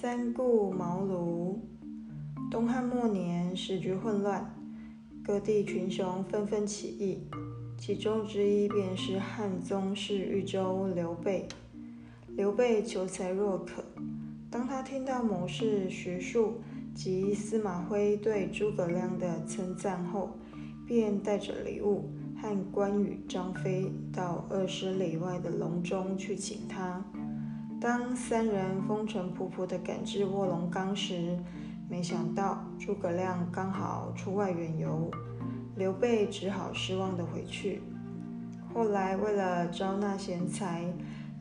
三顾茅庐。东汉末年，时局混乱，各地群雄纷纷起义，其中之一便是汉宗室豫州刘备。刘备求才若渴，当他听到谋士徐庶及司马徽对诸葛亮的称赞后，便带着礼物和关羽、张飞到二十里外的隆中去请他。当三人风尘仆仆地赶至卧龙岗时，没想到诸葛亮刚好出外远游，刘备只好失望地回去。后来为了招纳贤才，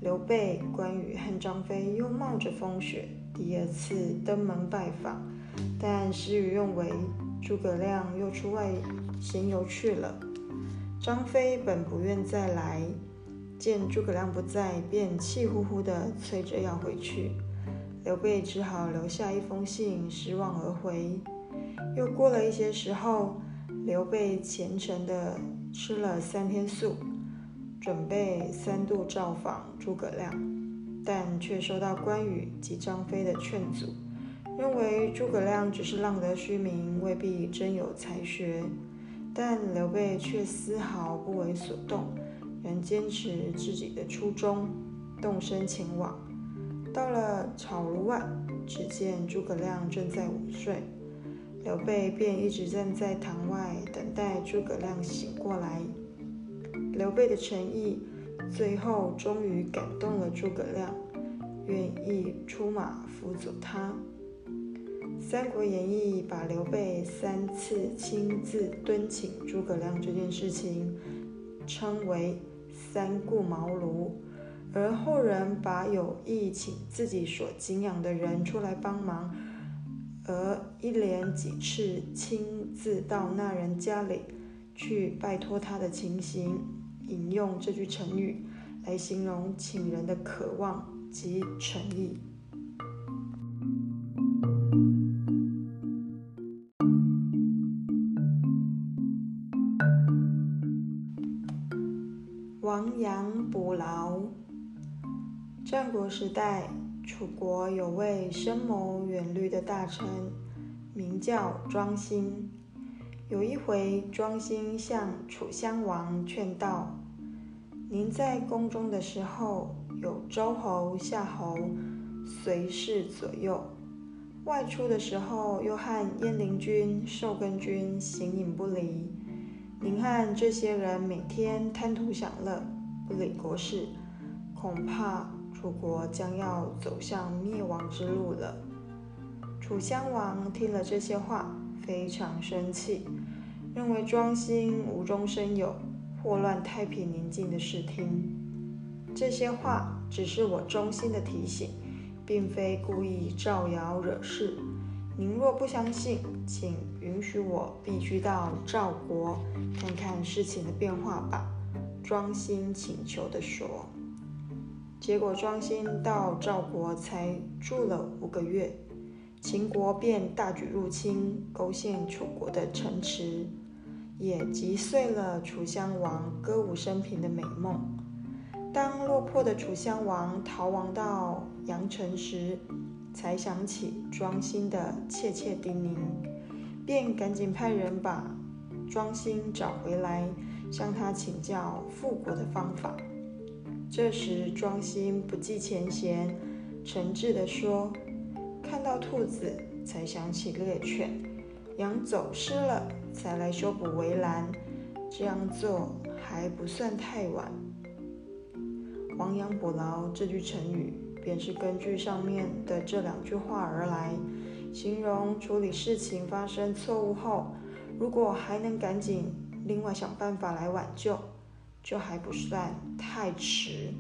刘备、关羽和张飞又冒着风雪第二次登门拜访，但事与愿违，诸葛亮又出外闲游去了。张飞本不愿再来。见诸葛亮不在，便气呼呼地催着要回去。刘备只好留下一封信，失望而回。又过了一些时候，刘备虔诚地吃了三天素，准备三度造访诸葛亮，但却受到关羽及张飞的劝阻，认为诸葛亮只是浪得虚名，未必真有才学。但刘备却丝毫不为所动。仍坚持自己的初衷，动身前往。到了草庐外，只见诸葛亮正在午睡，刘备便一直站在堂外等待诸葛亮醒过来。刘备的诚意，最后终于感动了诸葛亮，愿意出马辅佐他。《三国演义》把刘备三次亲自敦请诸葛亮这件事情。称为三顾茅庐，而后人把有意请自己所敬仰的人出来帮忙，而一连几次亲自到那人家里去拜托他的情形，引用这句成语来形容请人的渴望及诚意。亡羊补牢。战国时代，楚国有位深谋远虑的大臣，名叫庄辛。有一回，庄辛向楚襄王劝道：“您在宫中的时候，有周侯、夏侯随侍左右；外出的时候，又和燕陵君、寿根君形影不离。”您和这些人每天贪图享乐，不理国事，恐怕楚国将要走向灭亡之路了。楚襄王听了这些话，非常生气，认为庄辛无中生有，祸乱太平宁静的视听。这些话只是我衷心的提醒，并非故意造谣惹事。您若不相信，请允许我必须到赵国看看事情的变化吧。”庄辛请求地说。结果庄辛到赵国才住了五个月，秦国便大举入侵，勾陷楚国的城池，也击碎了楚襄王歌舞升平的美梦。当落魄的楚襄王逃亡到阳城时，才想起庄辛的切切叮咛，便赶紧派人把庄辛找回来，向他请教复国的方法。这时，庄辛不计前嫌，诚挚地说：“看到兔子才想起猎犬，羊走失了才来修补围栏，这样做还不算太晚。”“亡羊补牢”这句成语。便是根据上面的这两句话而来，形容处理事情发生错误后，如果还能赶紧另外想办法来挽救，就还不算太迟。